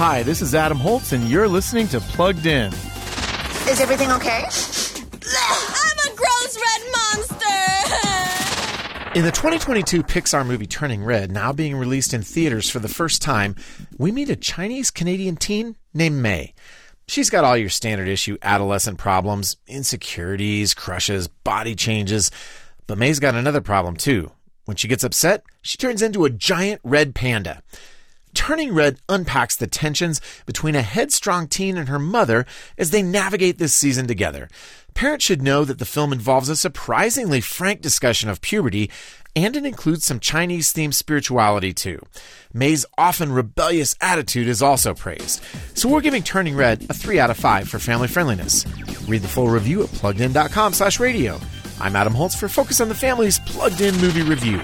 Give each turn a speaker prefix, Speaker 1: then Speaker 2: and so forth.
Speaker 1: Hi, this is Adam Holz, and you're listening to Plugged In.
Speaker 2: Is everything okay?
Speaker 3: I'm a gross red monster!
Speaker 4: In the 2022 Pixar movie Turning Red, now being released in theaters for the first time, we meet a Chinese Canadian teen named Mei. She's got all your standard issue adolescent problems, insecurities, crushes, body changes. But Mei's got another problem too. When she gets upset, she turns into a giant red panda. Turning Red unpacks the tensions between a headstrong teen and her mother as they navigate this season together. Parents should know that the film involves a surprisingly frank discussion of puberty and it includes some Chinese themed spirituality too. Mei's often rebellious attitude is also praised. So we're giving Turning Red a 3 out of 5 for family friendliness. Read the full review at pluggedin.com slash radio. I'm Adam Holz for Focus on the Family's Plugged In Movie Review.